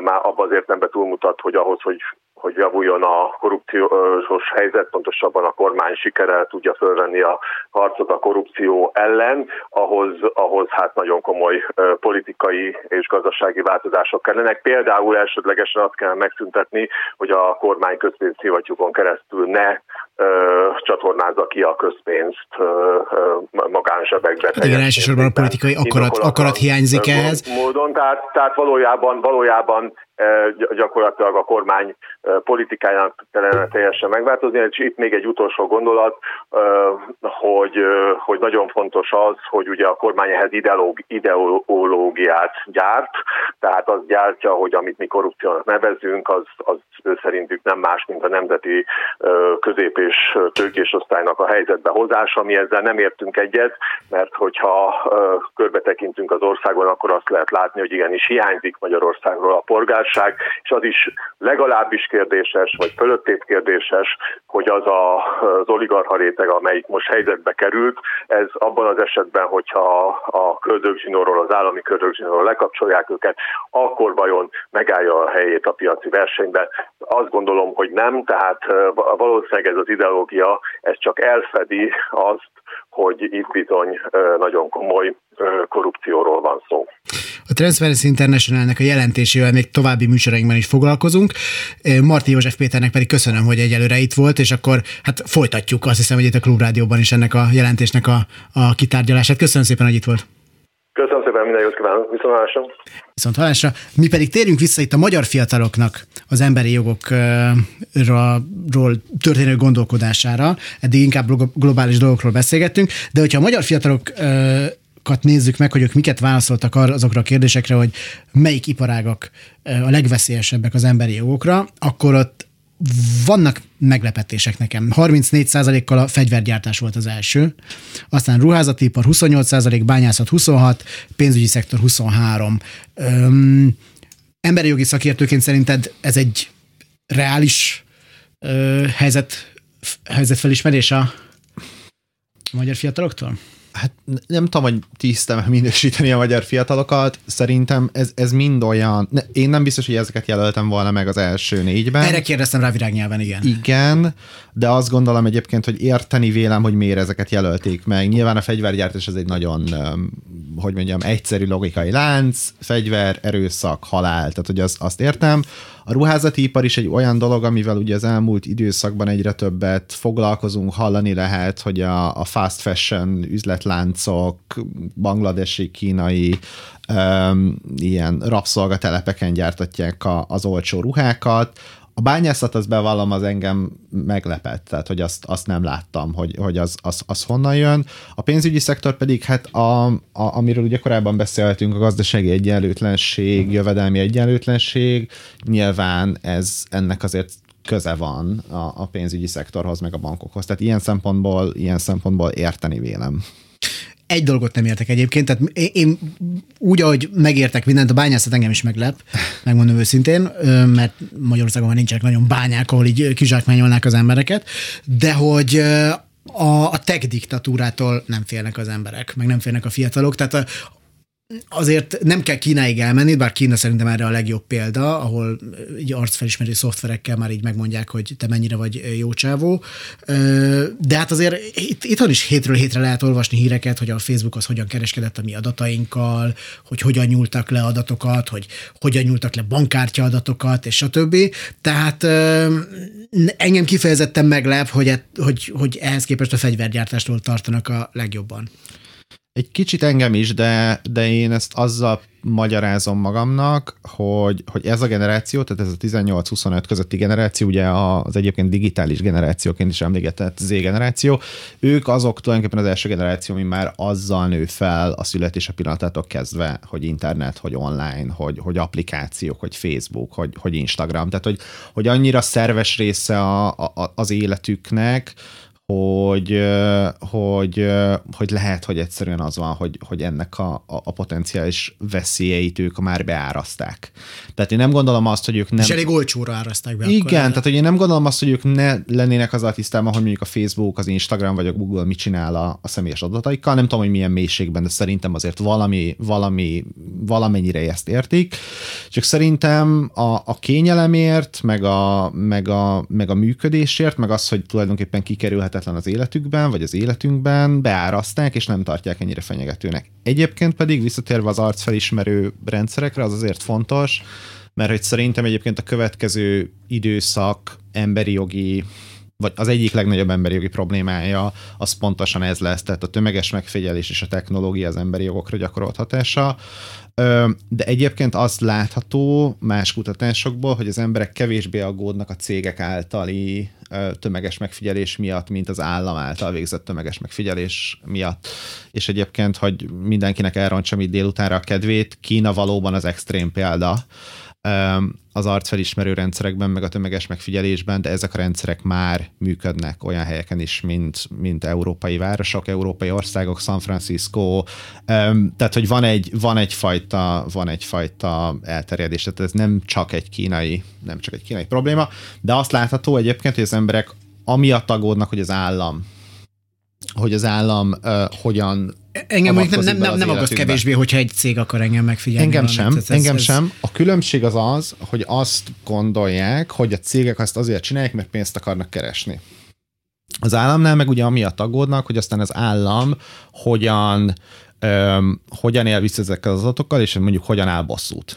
már abban az értelemben túlmutat, hogy ahhoz, hogy hogy javuljon a korrupciós helyzet, pontosabban a kormány sikere tudja fölvenni a harcot a korrupció ellen, ahhoz, ahhoz hát nagyon komoly politikai és gazdasági változások kellenek. Például elsődlegesen azt kell megszüntetni, hogy a kormány közpénzszivattyúkon keresztül ne ö, csatornázza ki a közpénzt ö, ö, magánsebekbe. Igen, elsősorban a politikai akarat, akarat hiányzik ehhez. Módon, tehát, tehát valójában, valójában gyakorlatilag a kormány politikájának kellene teljesen megváltozni. És itt még egy utolsó gondolat, hogy, hogy nagyon fontos az, hogy ugye a kormány ehhez ideológiát gyárt, tehát az gyártja, hogy amit mi korrupciónak nevezünk, az, az szerintük nem más, mint a nemzeti közép és tőkés osztálynak a helyzetbe hozása. Mi ezzel nem értünk egyet, mert hogyha körbe tekintünk az országon, akkor azt lehet látni, hogy igenis hiányzik Magyarországról a polgárság, és az is legalábbis kérdéses, vagy fölöttét kérdéses, hogy az a, az oligarcha réteg, amelyik most helyzetbe került, ez abban az esetben, hogyha a köldögzsinórról, az állami köldögzsinórról lekapcsolják őket, akkor vajon megállja a helyét a piaci versenyben. Azt gondolom, hogy nem, tehát valószínűleg ez az ideológia, ez csak elfedi azt, hogy itt bizony nagyon komoly korrupcióról van szó. A Transparency Internationalnek a jelentésével még további műsorainkban is foglalkozunk. Marti József Péternek pedig köszönöm, hogy egyelőre itt volt, és akkor hát folytatjuk azt hiszem, hogy itt a Klubrádióban is ennek a jelentésnek a, a kitárgyalását. Köszönöm szépen, hogy itt volt. Minden jót kívánok, viszont hallásra. Viszont hallásra. Mi pedig térjünk vissza itt a magyar fiataloknak az emberi jogokról történő gondolkodására. Eddig inkább globális dolgokról beszélgettünk, de hogyha a magyar fiatalok nézzük meg, hogy ők miket válaszoltak azokra a kérdésekre, hogy melyik iparágak a legveszélyesebbek az emberi jogokra, akkor ott vannak meglepetések nekem. 34%-kal a fegyvergyártás volt az első, aztán ruházati ipar 28%, bányászat 26, pénzügyi szektor 23. Öm, emberi jogi szakértőként szerinted ez egy reális ö, helyzet, helyzetfelismerés a magyar fiataloktól? Hát nem tudom, hogy tisztem minősíteni a magyar fiatalokat, szerintem ez, ez mind olyan, ne, én nem biztos, hogy ezeket jelöltem volna meg az első négyben. Erre kérdeztem rá virágnyelven, igen. Igen, de azt gondolom egyébként, hogy érteni vélem, hogy miért ezeket jelölték meg. Nyilván a fegyvergyártás ez egy nagyon, hogy mondjam, egyszerű logikai lánc, fegyver, erőszak, halál, tehát hogy az, azt értem. A ruházati ipar is egy olyan dolog, amivel ugye az elmúlt időszakban egyre többet foglalkozunk, hallani lehet, hogy a, a fast fashion üzletláncok, bangladesi, kínai, um, ilyen rabszolgatelepeken gyártatják a, az olcsó ruhákat, a bányászat, az bevallom, az engem meglepett, tehát hogy azt, azt nem láttam, hogy, hogy az, az, az honnan jön. A pénzügyi szektor pedig, hát a, a, amiről ugye korábban beszéltünk, a gazdasági egyenlőtlenség, jövedelmi egyenlőtlenség, nyilván ez ennek azért köze van a, a pénzügyi szektorhoz, meg a bankokhoz. Tehát ilyen szempontból, ilyen szempontból érteni vélem. Egy dolgot nem értek egyébként, tehát én úgy, ahogy megértek mindent, a bányászat engem is meglep, megmondom őszintén, mert Magyarországon már nincsenek nagyon bányák, ahol így kizsákmányolnák az embereket, de hogy a, a tech diktatúrától nem félnek az emberek, meg nem félnek a fiatalok, tehát a, azért nem kell Kínáig elmenni, bár Kína szerintem erre a legjobb példa, ahol így arcfelismerő szoftverekkel már így megmondják, hogy te mennyire vagy jó csávó. De hát azért itt, itthon is hétről hétre lehet olvasni híreket, hogy a Facebook az hogyan kereskedett a mi adatainkkal, hogy hogyan nyúltak le adatokat, hogy hogyan nyúltak le bankkártya adatokat, és többi. Tehát engem kifejezetten meglep, hogy, hogy, hogy ehhez képest a fegyvergyártástól tartanak a legjobban. Egy kicsit engem is, de, de én ezt azzal magyarázom magamnak, hogy, hogy ez a generáció, tehát ez a 18-25 közötti generáció, ugye az egyébként digitális generációként is emlégetett Z generáció, ők azok tulajdonképpen az első generáció, ami már azzal nő fel a születése pillanatától kezdve, hogy internet, hogy online, hogy, hogy applikációk, hogy Facebook, hogy, hogy Instagram, tehát hogy, hogy annyira szerves része a, a, az életüknek, hogy, hogy, hogy lehet, hogy egyszerűen az van, hogy, hogy ennek a, a, potenciális veszélyeit ők már beáraszták. Tehát én nem gondolom azt, hogy ők nem... És elég olcsóra áraszták be. Igen, akkor tehát hogy én nem gondolom azt, hogy ők ne lennének az a tisztában, hogy mondjuk a Facebook, az Instagram vagy a Google mit csinál a, a személyes adataikkal. Nem tudom, hogy milyen mélységben, de szerintem azért valami, valami, valamennyire ezt értik. Csak szerintem a, a kényelemért, meg a, meg, a, meg a működésért, meg az, hogy tulajdonképpen kikerülhet lehetetlen az életükben, vagy az életünkben, beáraszták, és nem tartják ennyire fenyegetőnek. Egyébként pedig visszatérve az arcfelismerő rendszerekre, az azért fontos, mert hogy szerintem egyébként a következő időszak emberi jogi vagy az egyik legnagyobb emberi jogi problémája, az pontosan ez lesz, tehát a tömeges megfigyelés és a technológia az emberi jogokra gyakorolt hatása. De egyébként azt látható más kutatásokból, hogy az emberek kevésbé aggódnak a cégek általi tömeges megfigyelés miatt, mint az állam által végzett tömeges megfigyelés miatt. És egyébként, hogy mindenkinek elrontsam itt délutánra a kedvét, Kína valóban az extrém példa, az arcfelismerő rendszerekben, meg a tömeges megfigyelésben, de ezek a rendszerek már működnek olyan helyeken is, mint, mint európai városok, európai országok, San Francisco, tehát, hogy van egy, van egyfajta, van egyfajta elterjedés, tehát ez nem csak egy kínai, nem csak egy kínai probléma, de azt látható egyébként, hogy az emberek amiatt aggódnak, hogy az állam hogy az állam uh, hogyan Engem nem, nem, nem, nem aggaszt kevésbé, hogyha egy cég akar engem megfigyelni. Engem valamit. sem, ez, engem ez... sem. A különbség az az, hogy azt gondolják, hogy a cégek azt azért csinálják, mert pénzt akarnak keresni. Az államnál meg ugye amiatt aggódnak, hogy aztán az állam hogyan, öm, hogyan él vissza ezekkel az adatokkal, és mondjuk hogyan áll bosszút.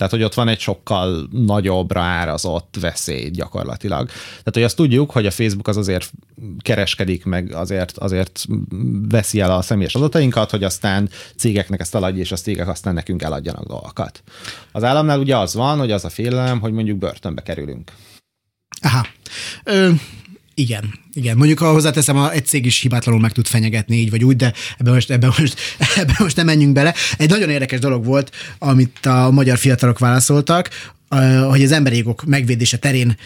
Tehát, hogy ott van egy sokkal nagyobbra árazott veszély gyakorlatilag. Tehát, hogy azt tudjuk, hogy a Facebook az azért kereskedik, meg azért, azért veszi el a személyes adatainkat, hogy aztán cégeknek ezt eladja, és a cégek aztán nekünk eladjanak dolgokat. Az államnál ugye az van, hogy az a félelem, hogy mondjuk börtönbe kerülünk. Aha. Ö, igen, igen. Mondjuk, ha hozzáteszem, a, egy cég is hibátlanul meg tud fenyegetni így vagy úgy, de ebbe most, ebbe most, ebbe most nem menjünk bele. Egy nagyon érdekes dolog volt, amit a magyar fiatalok válaszoltak, hogy az emberi jogok megvédése terén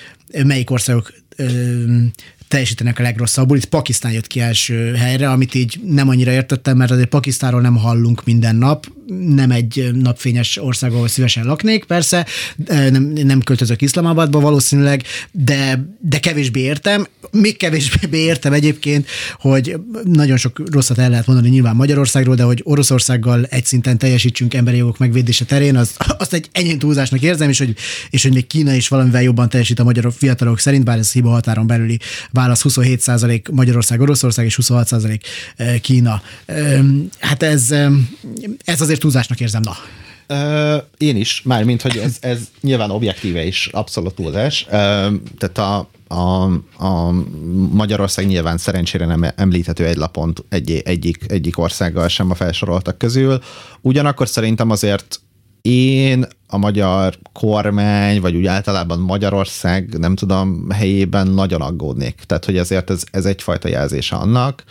melyik országok teljesítenek a legrosszabbul. Itt Pakisztán jött ki első helyre, amit így nem annyira értettem, mert azért Pakisztánról nem hallunk minden nap, nem egy napfényes ország, ahol szívesen laknék, persze, nem, nem költözök Iszlamabadba valószínűleg, de, de kevésbé értem. Még kevésbé értem egyébként, hogy nagyon sok rosszat el lehet mondani nyilván Magyarországról, de hogy Oroszországgal egy szinten teljesítsünk emberi jogok megvédése terén, az, azt egy enyhén túlzásnak érzem, és hogy, és hogy még Kína is valamivel jobban teljesít a magyar fiatalok szerint, bár ez hiba határon belüli válasz 27% Magyarország, Oroszország és 26% Kína. Hát ez, ez azért túlzásnak érzem, na. Uh, én is, mármint, hogy ez, ez nyilván objektíve is abszolút túlzás. Uh, tehát a, a, a Magyarország nyilván szerencsére nem említhető egy lapon egy, egyik, egyik országgal sem a felsoroltak közül. Ugyanakkor szerintem azért én a magyar kormány, vagy úgy általában Magyarország, nem tudom, helyében nagyon aggódnék. Tehát, hogy ezért ez, ez egyfajta jelzése annak,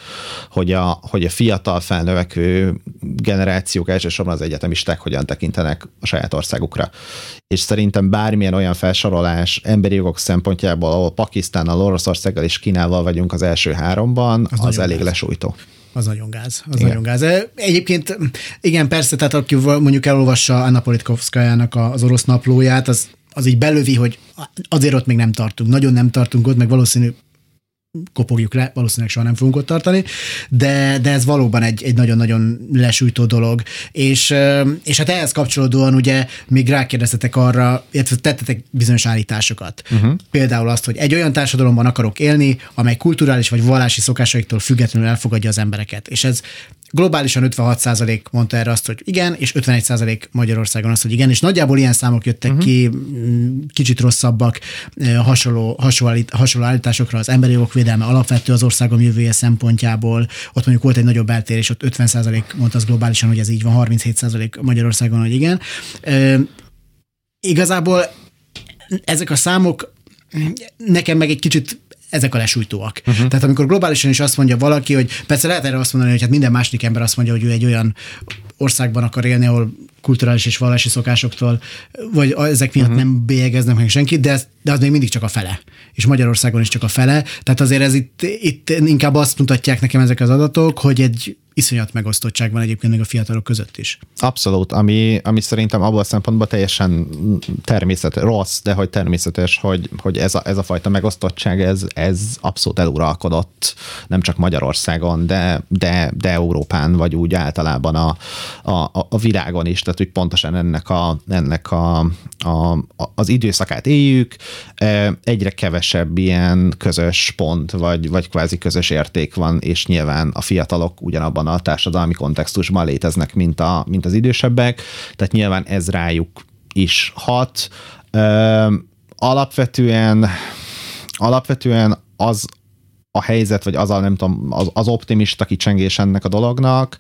hogy a, hogy a fiatal felnövekvő generációk, elsősorban az egyetemisták hogyan tekintenek a saját országukra. És szerintem bármilyen olyan felsorolás emberi jogok szempontjából, ahol Pakisztánnal, Oroszországgal és Kínával vagyunk az első háromban, az, az elég lesújtó. Az nagyon gáz. Az igen. nagyon gáz. Egyébként igen, persze, tehát aki mondjuk elolvassa Anna Politkovskajának az orosz naplóját, az, az így belövi, hogy azért ott még nem tartunk, nagyon nem tartunk ott, meg valószínű kopogjuk le, valószínűleg soha nem fogunk ott tartani, de, de ez valóban egy, egy nagyon-nagyon lesújtó dolog. És, és hát ehhez kapcsolódóan ugye még rákérdeztetek arra, illetve tettetek bizonyos állításokat. Uh-huh. Például azt, hogy egy olyan társadalomban akarok élni, amely kulturális vagy vallási szokásaiktól függetlenül elfogadja az embereket. És ez globálisan 56% mondta erre azt, hogy igen, és 51% Magyarországon azt, hogy igen, és nagyjából ilyen számok jöttek uh-huh. ki, mm, kicsit rosszabbak, hasonló, hasonló, hasonló állításokra az emberi jogok védelme alapvető az országom jövője szempontjából. Ott mondjuk volt egy nagyobb eltérés, ott 50% mondta az globálisan, hogy ez így van, 37% Magyarországon, hogy igen. E, igazából ezek a számok nekem meg egy kicsit ezek a lesújtóak. Uh-huh. Tehát amikor globálisan is azt mondja valaki, hogy persze lehet erre azt mondani, hogy hát minden másik ember azt mondja, hogy ő egy olyan országban akar élni, ahol kulturális és vallási szokásoktól, vagy ezek miatt uh-huh. nem bélyegeznek meg senkit, de, ez, de az még mindig csak a fele. És Magyarországon is csak a fele. Tehát azért ez itt, itt inkább azt mutatják nekem ezek az adatok, hogy egy iszonyat megosztottság van egyébként még a fiatalok között is. Abszolút, ami, ami szerintem abból a szempontból teljesen természetes, rossz, de hogy természetes, hogy, hogy ez, a, ez a fajta megosztottság, ez, ez abszolút eluralkodott, nem csak Magyarországon, de, de, de Európán, vagy úgy általában a, a, a világon is, tehát úgy pontosan ennek, a, ennek a, a, az időszakát éljük, egyre kevesebb ilyen közös pont, vagy, vagy kvázi közös érték van, és nyilván a fiatalok ugyanabban abban a társadalmi kontextusban léteznek, mint, a, mint az idősebbek, tehát nyilván ez rájuk is hat. Ö, alapvetően, alapvetően az a helyzet, vagy az a, nem tudom, az, az optimista kicsengés ennek a dolognak,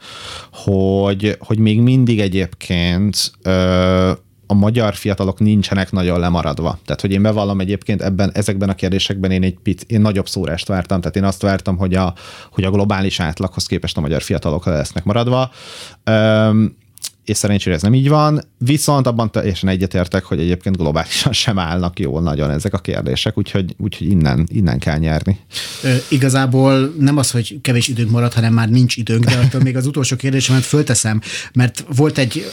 hogy, hogy még mindig egyébként ö, a magyar fiatalok nincsenek nagyon lemaradva. Tehát, hogy én bevallom egyébként ebben, ezekben a kérdésekben én egy pic, én nagyobb szórást vártam, tehát én azt vártam, hogy a, hogy a globális átlaghoz képest a magyar fiatalok lesznek maradva. Üm, és szerencsére ez nem így van, viszont abban teljesen egyetértek, hogy egyébként globálisan sem állnak jól nagyon ezek a kérdések, úgyhogy, úgyhogy innen, innen kell nyerni. Ö, igazából nem az, hogy kevés időnk marad, hanem már nincs időnk, de attól még az utolsó kérdésemet fölteszem, mert volt egy,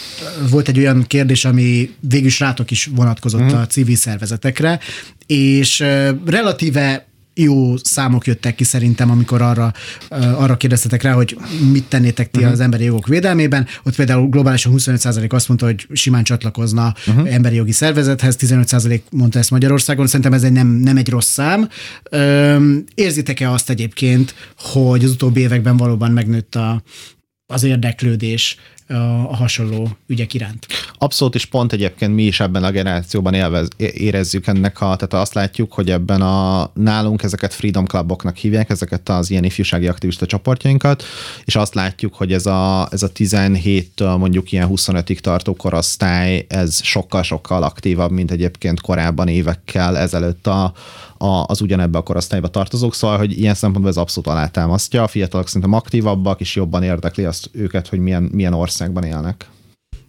volt egy olyan kérdés, ami végül rátok is vonatkozott mm. a civil szervezetekre, és relatíve jó számok jöttek ki szerintem, amikor arra, arra kérdeztetek rá, hogy mit tennétek ti uh-huh. az emberi jogok védelmében. Ott például globálisan 25% azt mondta, hogy simán csatlakozna uh-huh. emberi jogi szervezethez, 15% mondta ezt Magyarországon. Szerintem ez egy nem, nem egy rossz szám. Érzitek-e azt egyébként, hogy az utóbbi években valóban megnőtt a, az érdeklődés a hasonló ügyek iránt. Abszolút, és pont egyébként mi is ebben a generációban élvez, érezzük ennek a, tehát azt látjuk, hogy ebben a nálunk ezeket Freedom Cluboknak hívják, ezeket az ilyen ifjúsági aktivista csoportjainkat, és azt látjuk, hogy ez a, ez a 17-től mondjuk ilyen 25-ig tartó korosztály, ez sokkal-sokkal aktívabb, mint egyébként korábban évekkel ezelőtt a, az ugyanebbe a korosztályba tartozók, szóval, hogy ilyen szempontból ez abszolút alátámasztja. A fiatalok szerintem aktívabbak, és jobban érdekli azt őket, hogy milyen, milyen országban élnek.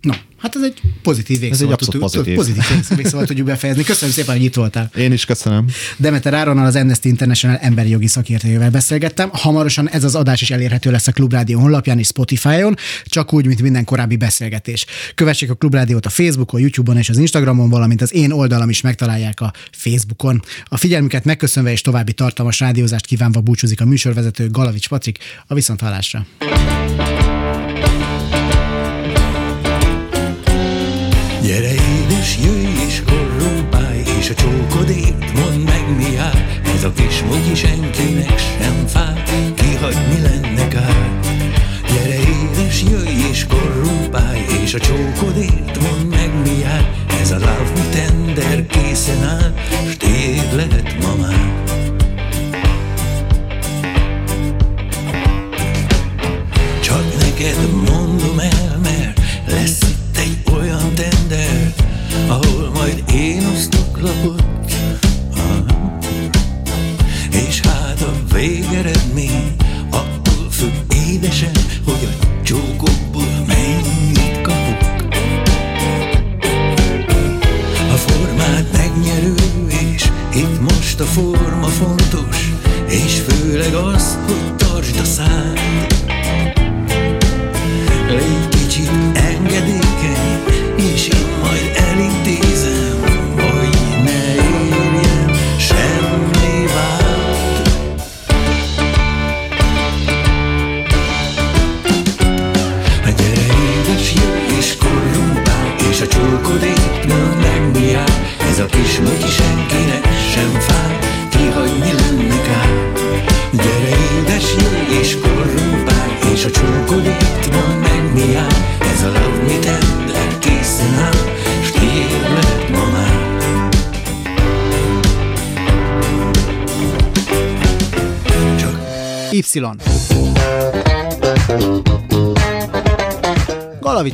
No, hát ez egy pozitív végszó. Ez egy abszolút pozitív. Pozitív végszóval tudjuk befejezni. Köszönöm szépen, hogy itt voltál. Én is köszönöm. Demeter Áronnal az Amnesty International emberi jogi szakértőjével beszélgettem. Hamarosan ez az adás is elérhető lesz a Klubrádió honlapján és Spotify-on, csak úgy, mint minden korábbi beszélgetés. Kövessék a Klubrádiót a Facebookon, YouTube-on és az Instagramon, valamint az én oldalam is megtalálják a Facebookon. A figyelmüket megköszönve és további tartalmas rádiózást kívánva búcsúzik a műsorvezető Galavics Patrik a viszonthallásra. A csókodét mondd meg mi áll. Ez a kis mogyi senkinek sem fáj, kihagyni lenne kár. Gyere édes, jöjj és korrumpálj, és a csókodét mondd meg mi áll. Ez a love tender készen áll, s lehet ma már.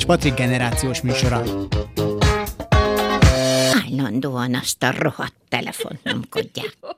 Patrik generációs műsora. Állandóan azt a rohadt nyomkodják.